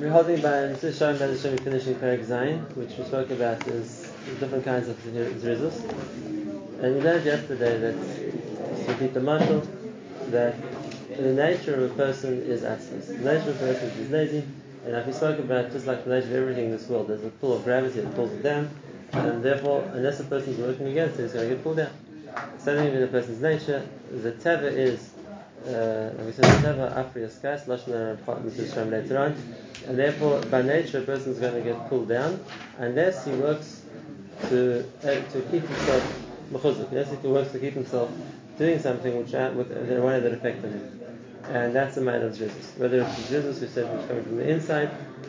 We're holding by Mr. Shalom Bez Hashem finishing Perek Zayin, which we spoke about is different kinds of zrizus. And we learned yesterday that, to repeat the marshal, that the nature of a person is atzvus. The nature of a person is lazy, and like we spoke about, just like the nature of everything in this world, there's a pull of gravity that pulls it down, and therefore, unless a person is working against it, it's going to get pulled down. Same thing with a person's nature, the teva is uh, we said, the teva afri askas, lashon to Shem later on, and therefore, by nature, a person is going to get pulled down unless he works to uh, to keep himself mechuzik, unless he works to keep himself doing something which uh, with in a way that affected him. And that's a matter of zrizus. Whether it's zrizus, we said, which coming from the inside,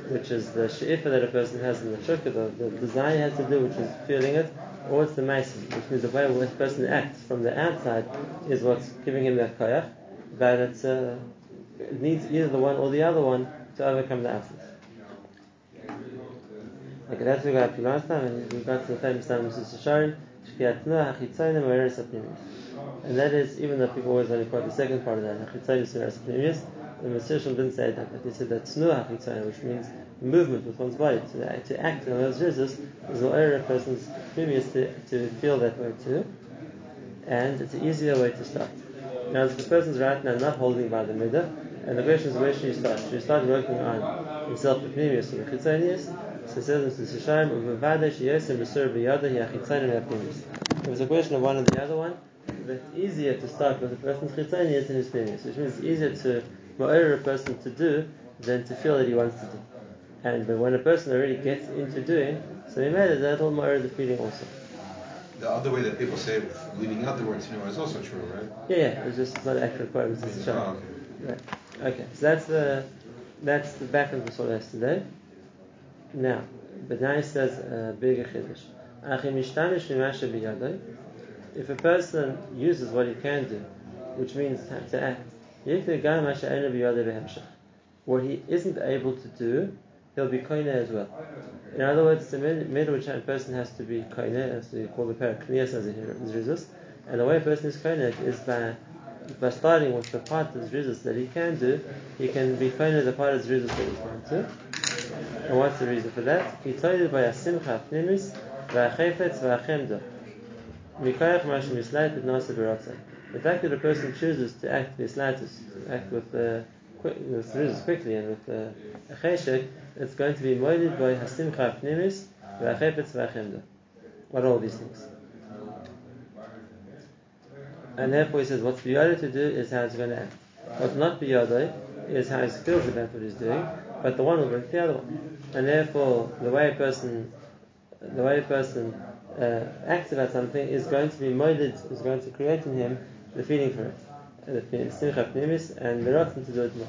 which is the she'ifa that a person has in the shukah, the, the desire he has to do, which is feeling it, or it's the mason, which means the way a person acts from the outside is what's giving him that koyach, but it's, uh, it needs either the one or the other one to overcome the absence. Okay, that's what we got up to last time, and we got to the famous time Mrs. Sharon, and that is, even though people always only quote the second part of that, the Messiah didn't say that, but he said that which means movement with one's body, to, to act on those rizzas, is the area a person's previous to, to feel that way too, and it's an easier way to start. Now, if the person's right now not holding by the middle, and the question is where should you start? Should you start working on himself, the pnimius or the chitzonius? So it says in Sishayim, Uvavada sheyosem b'sur b'yada hiachitzonim ha'pneumius. If it's a question of one or the other one, it's easier to start with the person's chitzonius and his pnimius, which means it's easier to ma'or a person to do than to feel that he wants to do. And but when a person already gets into doing, so he made it, that'll ma'or the feeling also. The other way that people say it leaving out the word tenua is also true, right? Yeah, yeah, it's just not accurate quote, it's a Oh, okay. Right. Okay, so that's the that's the back of the Surah yesterday. Now, Benai says uh, big chiddush. If a person uses what he can do, which means to, act. What he isn't able to do, he'll be koine as well. In other words, the middle which a person has to be koine, as we call the paraknias as a rizus, and the way a person is koine is by by starting with the part of Zrizus that he can do, he can be kind the part of Zrizus that he can't do. And what's the reason for that? He told it by a simcha pnimis, v'achefetz v'achemdo. Mikayach mash mislait with nasa b'rotza. The fact that a person chooses to act mislatus, to act with uh, quick, with quickly and with uh, a cheshek, it's going to be molded by hasimcha pnimis, v'achefetz v'achemdo. What are all these things? And therefore he says what's biyada to do is how he's going to act. What's not biyada is how he feels about what he's doing, but the one will bring the other one. And therefore the way a person the way a person uh, acts about something is going to be molded, is going to create in him the feeling for it. Uh, The simcha pnimis and the rotten to do it more.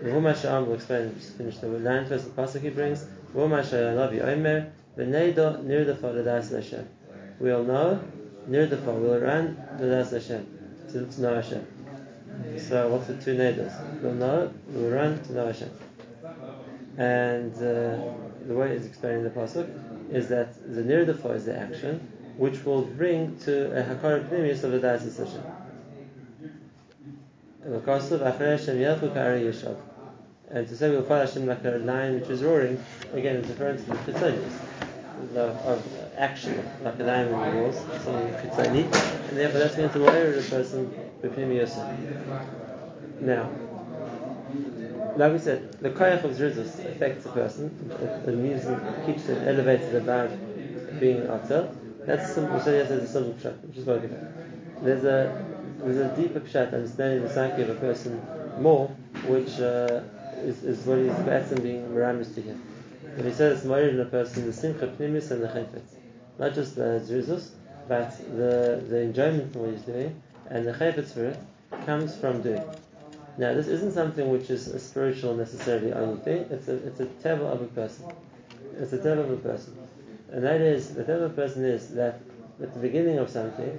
V'huma sha'am will explain, just finish the line first, the pasuk he brings, V'huma sha'alavi omer, v'neido nirdafa l'das Hashem. We'll know Nirdafa will run the Das Hashem to, to know Hashem. So what's the two neighbors? We'll know, we'll run to know Hashem. And uh, the way it's explained in the pasuk is that the nirdafa is the action which will bring to a hakar pnimius of the Das Hashem. And to say we'll follow Hashem like a lion which is roaring, again, it's referring to the chitzonius the, of action, like a the walls, something chitzoni, and therefore that's going to lower the person b'pnimi yosef. Now, like we said, the koyach of zrizus affects a person. Means it keeps it elevated above being atzah. That's simple. So yes, there's a simple pshat, which is about. There's a there's a deeper pshat, understanding the psyche of a person more, which uh, is, is what is better being miramis to him. When he says it's morid in a person, the simcha pnimis and the chayfetz, not just the zrizus, but the the enjoyment from what he's doing and the chayfetz for it comes from doing. Now, this isn't something which is a spiritual necessarily only thing. It's a it's a teva of a person. It's a teva of a person, and that is the teva of a person is that at the beginning of something,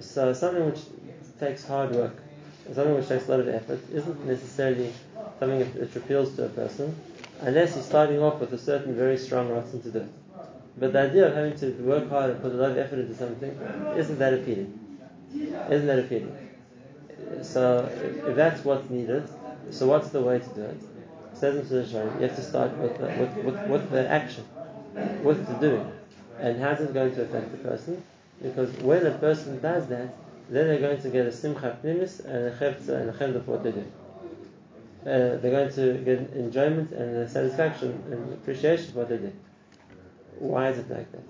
so something which takes hard work, something which takes a lot of effort, isn't necessarily something which appeals to a person, unless he's starting off with a certain very strong ratzon to do. it. But the idea of having to work hard and put a lot of effort into something isn't that appealing. Isn't that appealing? So if that's what's needed, so what's the way to do it? says in Sunnah you have to start with the, with, with, with the action, with the doing. And how's it going to affect the person? Because when a person does that, then they're going to get a simcha pnimis and a chevza and a chemda for what they do. Uh, they're going to get enjoyment and satisfaction and appreciation for what they do. Why is it like that?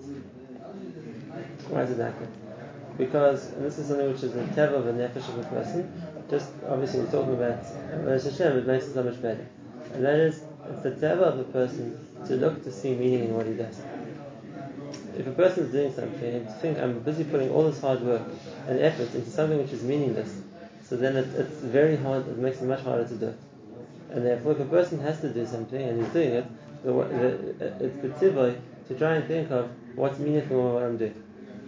Why is it like that? Because, this is something which is the teva of a nefesh of a person, just obviously we're talking about Rosh Hashem, it makes it so much better. And that is, it's the teva of a person to look to see meaning in what he does. If a person is doing something and think I'm busy putting all this hard work and effort into something which is meaningless, so then it, it's very hard, it makes it much harder to do it. And therefore, if a person has to do something and he's doing it, the, the, it's the to try and think of what's meaningful in what I'm doing,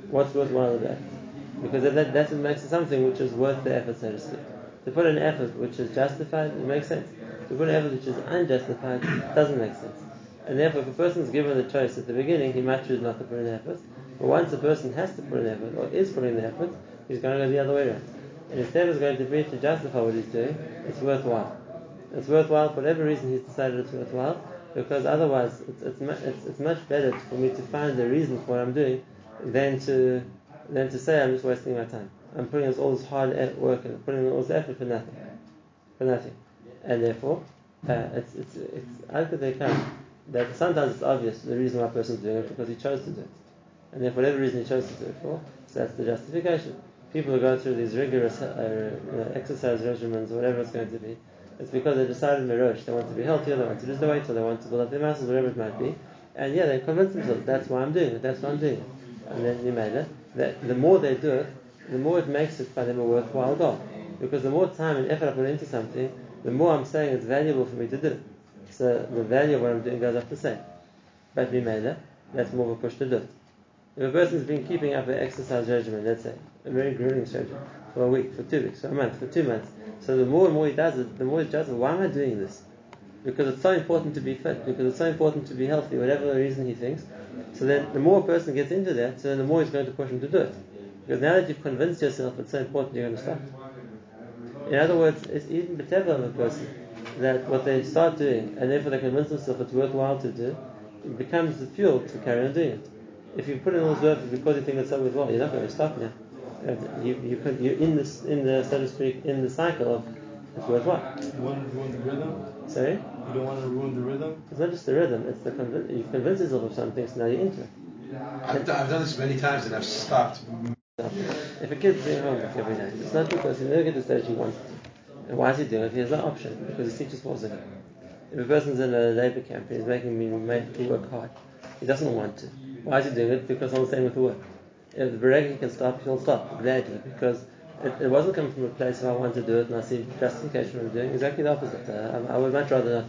what's worthwhile about it. Because that, that's what makes it something which is worth the effort, so to speak. To put an effort which is justified, it makes sense. To put an effort which is unjustified, doesn't make sense. And therefore, if a person is given the choice at the beginning, he might choose not to put in effort. But once a person has to put in effort, or is putting the effort, he's going to go the other way around. And that is going to be to justify what he's doing, it's worthwhile. It's worthwhile for whatever reason he's decided it's worthwhile, because otherwise it's, it's, it's, it's much better for me to find the reason for what I'm doing than to than to say I'm just wasting my time. I'm putting in all this hard work and putting in all this effort for nothing, for nothing, and therefore uh, it's it's it's out they come that sometimes it's obvious the reason why a person's doing it because he chose to do it, and therefore whatever reason he chose to do it for, so that's the justification. People who go through these rigorous uh, uh, exercise regimens whatever it's going to be, it's because they decided Mirosh, they want to be healthier, they want to lose the weight, or they want to build up their muscles, whatever it might be. And yeah, they convince themselves, that's why I'm doing it, that's why I'm doing it. And then you made it, that the more they do it, the more it makes it for them a worthwhile goal. Because the more time and effort I put into something, the more I'm saying it's valuable for me to do. So the value of what I'm doing goes up the same. But we made it, that's more of a push to do it. If a person's been keeping up an exercise regimen, let's say, a very grueling regimen, for a week, for two weeks, for a month, for two months, so the more and more he does it, the more he does it. Why am I doing this? Because it's so important to be fit, because it's so important to be healthy, whatever reason he thinks. So then the more a person gets into that, so then the more he's going to push him to do it. Because now that you've convinced yourself it's so important, you're going to stop. In other words, it's even better of a person that what they start doing, and therefore they convince themselves it's worthwhile to do, it becomes the fuel to carry on doing it. If you put in all this work because you think it's so worthwhile, you're not going to stop now Uh, you, you could, you're in this, in the, so to speak, in the cycle of it's worthwhile. You want to ruin the rhythm? Sorry? You don't want to ruin the rhythm? It's not just the rhythm, it's the conv- you've convinced yourself of something, so now you're into it. I've, done, I've done this many times and I've stopped. If a kid's doing homework every night, it's not because he never gets the stage he wants to. And why is he doing it? He has no option because his teacher's forcing him. If a person's in a labor camp and he's making me make to work hard, he doesn't want to. Why is he doing it? Because I'm saying with the work if the Beregi can stop, he'll stop gladly because it, it, wasn't coming from a place where I want to do it and I see justification for doing exactly the opposite. Uh, I, I, would much rather not.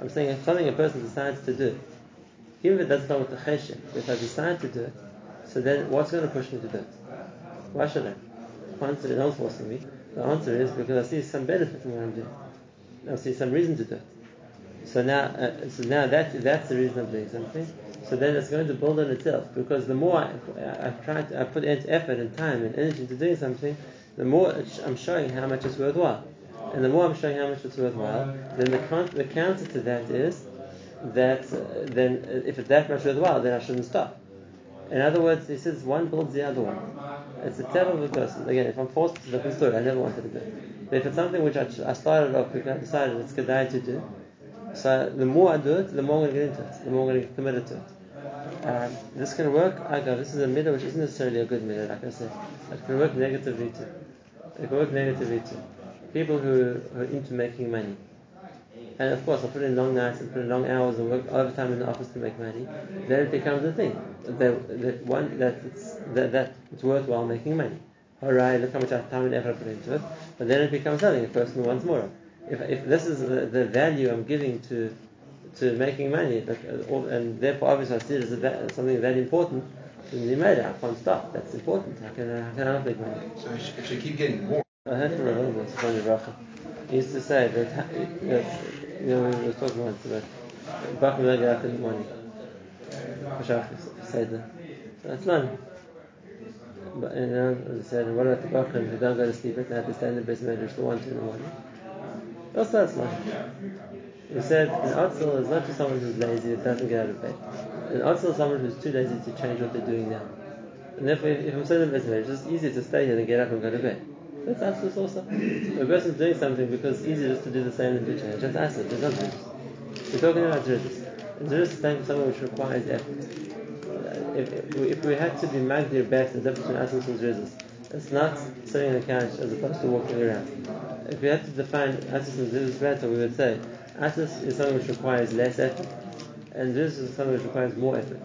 I'm saying if something a person decides to do, even if it doesn't come with the cheshire, if I decide to do it, so then what's going to push me to do it? Why should I? The answer is not forcing me. The answer is because I see some benefit in what I'm doing. I see some reason to do it. So now, uh, so now that that's the reason I'm doing something so then it's going to build on itself. Because the more I, I try to, I put effort and time and energy into doing something, the more I'm showing how much it's worthwhile. And the more I'm showing how much it's worthwhile, then the, the counter to that is that uh, then if it's that much worthwhile, then I shouldn't stop. In other words, he says one builds the other one. It's of a person. Again, if I'm forced to the story, I never wanted to do it. But if it's something which I, I started off because I decided it's good to do, so the more I do it, the more I'm going to get into it, the more I'm going to get committed to it. Um, this can work, I go, this is a middle which isn't necessarily a good middle, like I said. It can work negatively too. It can work negatively too. People who are into making money. And of course, I put in long nights and put in long hours and work overtime in the office to make money. Then it becomes a thing that, that one that it's that, that it's worthwhile making money. Alright, look how much time and effort I put into it. But then it becomes something a person wants more of. If, if this is the, the value I'm giving to to making money, uh, and therefore obviously I see it as something very important. In the made I can't stop. That's important. How can I, how can I not make money? So if you keep getting more. I heard from a Rabbi, from the He used to say that, that you know we were talking once about get up in the morning. said that. That's none. But you know, as I said, what about the Bachman who don't go to sleep at night? They stay in the basement just for one, two in the morning. Also, that's none. We said an Atzel is not just someone who's lazy that doesn't get out of bed. An Atzel is someone who's too lazy to change what they're doing now. And therefore, if I'm saying this, it's just easier to stay here than get up and go to bed. That's Atzel also. A person's doing something because it's easier just to do the same than to change, that's Atzel, it's not Zrizus. We're talking about Zrizus. And Zrizus is something which requires effort. Uh, if, if, if we had to be Magdir best, the difference between Atzel and Zridus, it's not sitting on a couch as opposed to walking around. If we had to define Asis and Zidus better, we would say Asis is something which requires less effort, and this is something which requires more effort.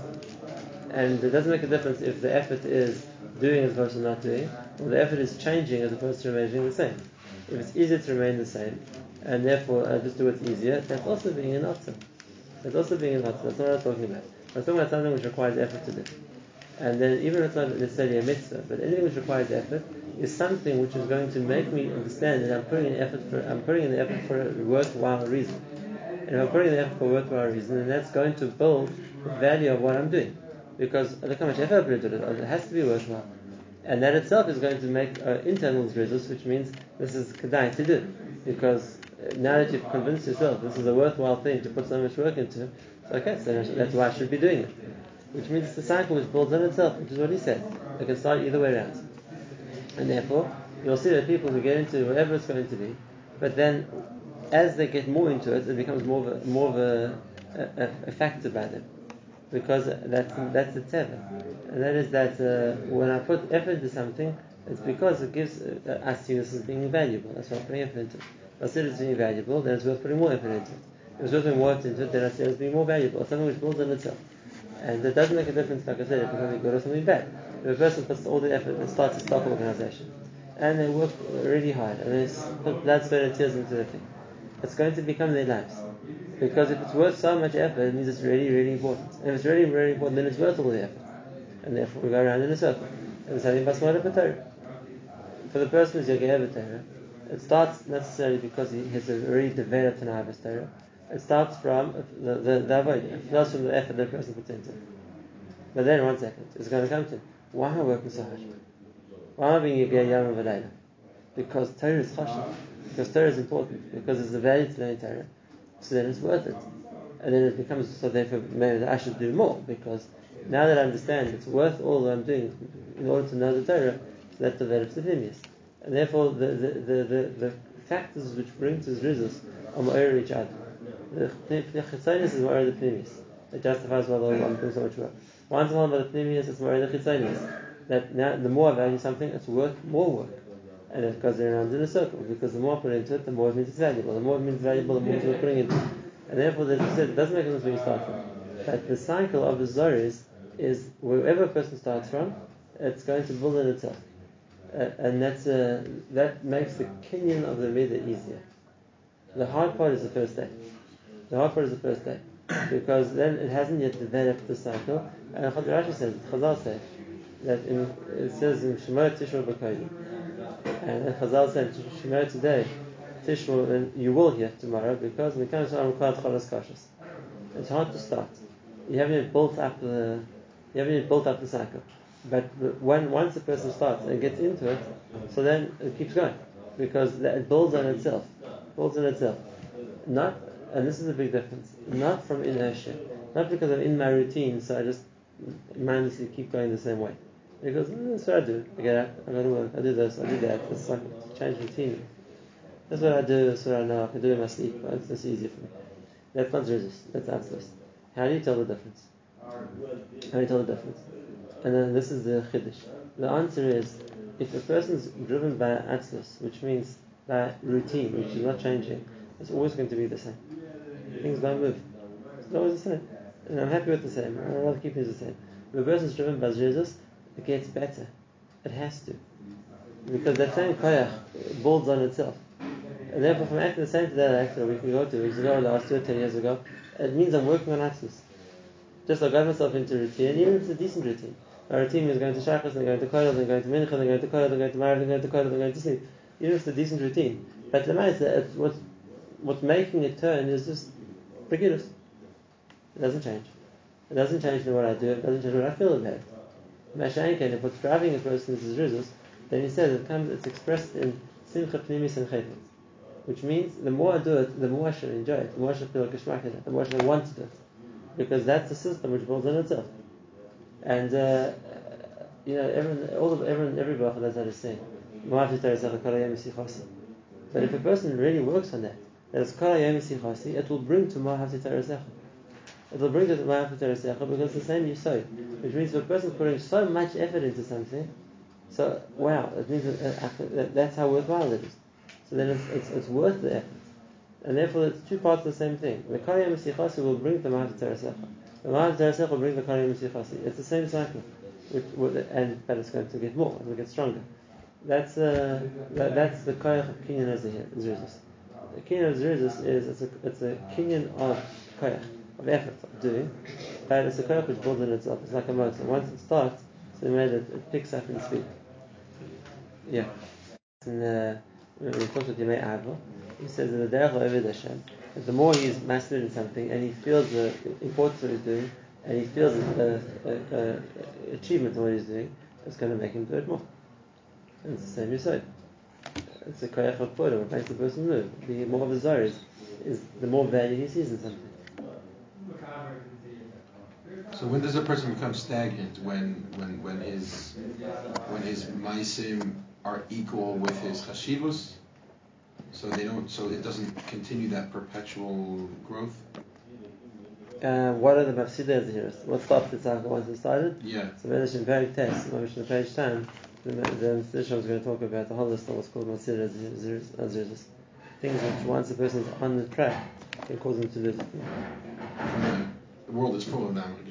And it doesn't make a difference if the effort is doing as opposed to not doing, or the effort is changing as opposed to remaining the same. If it's easier to remain the same, and therefore uh, just do what's easier, that's also being an Atzim. That's also being an Atzim. That's not what I'm talking about. I'm talking about something which requires effort to do. And then even if it's not necessarily a mitzvah, but anything which requires effort is something which is going to make me understand that I'm putting in effort for I'm putting in the effort for a worthwhile reason. And if I'm putting in the effort for a worthwhile reason, then that's going to build the value of what I'm doing. Because look how much effort I put into it, it has to be worthwhile. And that itself is going to make uh, internal results, which means this is kedai to do. Because uh, now that you've convinced yourself this is a worthwhile thing to put so much work into, so okay, so that's why I should be doing it which means it's a cycle which builds on itself, which is what he said. It can start either way around. And therefore, you'll see that people who get into whatever it's going to be, but then as they get more into it, it becomes more of a, more of a, a, a factor by them. Because that's, that's the teva. And that is that uh, when I put effort into something, it's because it gives uh, this as being valuable. That's why I'm putting effort into it. If I see it being valuable, then it's worth putting more effort into it. If it's worth putting more effort into it, then I see it as being more valuable. It's Something which builds on itself. And it doesn't make a difference, like I said, if it's something good or something bad. If a person puts all the effort and starts a stock organization, and they work really hard, and they put blood, sweat, and tears into the thing, it's going to become their lives. Because if it's worth so much effort, it means it's really, really important. And if it's really, really important, then it's worth all the effort. And therefore we go around in a circle. And it's having basmala Torah. For the person who's Yogeh Torah, it starts necessarily because he has already developed an Torah. It starts from the the, the avodah. It starts from the effort that the person puts into. But then one second, it's going to come to why am I working so hard? Why am I being a Yom V'Layla? Because Torah is chashiv. Because Torah is important. Because there's a value to learning Torah. So then it's worth it. And then it becomes so therefore maybe I should do more because now that I understand it's worth all that I'm doing in order to know the Torah, so that develops the pnimius. And therefore the the, the, the, the factors which bring to rizus are more each other. The chitzonis is more the pnimius. It justifies why I'm doing so much work. Once I'm by the pnimius, it's more the chitzonis. That now the more I value something, it's worth more work. And it goes around in a circle because the more I put into it, the more it means it's valuable. The more it means valuable, the more it's worth putting into it. And therefore, as I said, it doesn't make a difference where you start from. But the cycle of the Zrizus is wherever a person starts from, it's going to build on itself. Uh, and that's uh, that makes the kinyan of the midah easier. The hard part is the first day. The hard is the first day. Because then it hasn't yet developed the cycle. And Rashi says, Chazal says, that in, it says in Shemot Tishma B'Kodim. And then Chazal said, Shemot today, Tishma, and you will hear tomorrow, because it comes to Amukad Cholas Kashas. It's hard to start. You haven't yet built up the, you haven't yet built up the cycle. But when once a person starts and gets into it, so then it keeps going because it builds on itself, builds on itself. Not, and this is a big difference. Not from inertia, not because I'm in my routine, so I just mindlessly keep going the same way. Because mm, that's what I do. I get up, I go to work, I do this, I do that. It's like change routine. That's what I do. That's what I know. I can do it in my sleep. It's, it's easy for me. That's not resist. That's absolute. How do you tell the difference? How do you tell the difference? And then this is the chiddush. The answer is, if a person is driven by atzlus, which means by routine, which is not changing, it's always going to be the same. Things don't move. It's always the same. And I'm happy with the same. I'd rather keep things the same. If a person is driven by zrizus, it gets better. It has to. Because that same koyach builds on itself. And therefore, from acting the same today that I acted a week ago, two weeks ago, last year, ten years ago, it means I'm working on atzlus. Just I got myself into routine, and even if it's a decent routine. My routine is going to shachas, then going to kollel, then going to mincha, then going to kollel, then going to maariv, then going to kollel, then going to sleep. Even if it's a decent routine. But the matter is that what's, what's making it turn is just begidus. It doesn't change. It doesn't change what I do, it doesn't change what I feel about it. Mashankin, if what's driving a person is rizus, then he says it comes, it's expressed in simcha pnimis and chayfetz. which means the more I do it, the more I should enjoy it, the more I should feel geschmack in it, the more I should want to do it, because that's the system which builds on itself. And uh, you know, everyone, all of everyone, every bracha knows how to sing. But if a person really works on that, that it will bring to ma'ahavti tarasecha. It will bring to ma'ahavti tarasecha because it's the same yisod. Which means if a person is putting so much effort into something, so wow, it means that, uh, that's how worthwhile it is. So then it's, it's, it's worth the effort. And therefore it's two parts of the same thing. The kol hayom sichasi will bring the ma'ahavti tarasecha. The ma'ahavti tarasecha will bring the kol hayom sichasi. It's the same cycle. Which, and but it's going to get more, it will get stronger. That's uh, that, that's the koyach of kinyan zrizus. The kinyan of zrizus is it's a it's a kinyan of koyach of effort of doing, but it's a koyach which builds in itself. It's like a motor. Once it starts, the way that it picks up in speed. Yeah. And uh, when we talked with Avo, he says that the derech of Hashem, that the more he's mastered in something and he feels the importance of what he's doing, and he feels the uh, uh, achievement of what he's doing, it's going to make him do it more. And it's the same you said. It's a koyach of photo, what makes the person move. The more of the zar is, is the more value he sees in something. So when does a person become stagnant? When when when his when his maisim are equal with his chashivus? So they don't. So it doesn't continue that perpetual growth. Uh, what are the mafsidas here? What stops the cycle once it started? Yeah. So in Parak Test, Mamish in page 10, the, the Mishnah was going to talk about the whole list of what's called Masir Azirus. Things which once a person is on the track can cause them to lose. The world is full of them.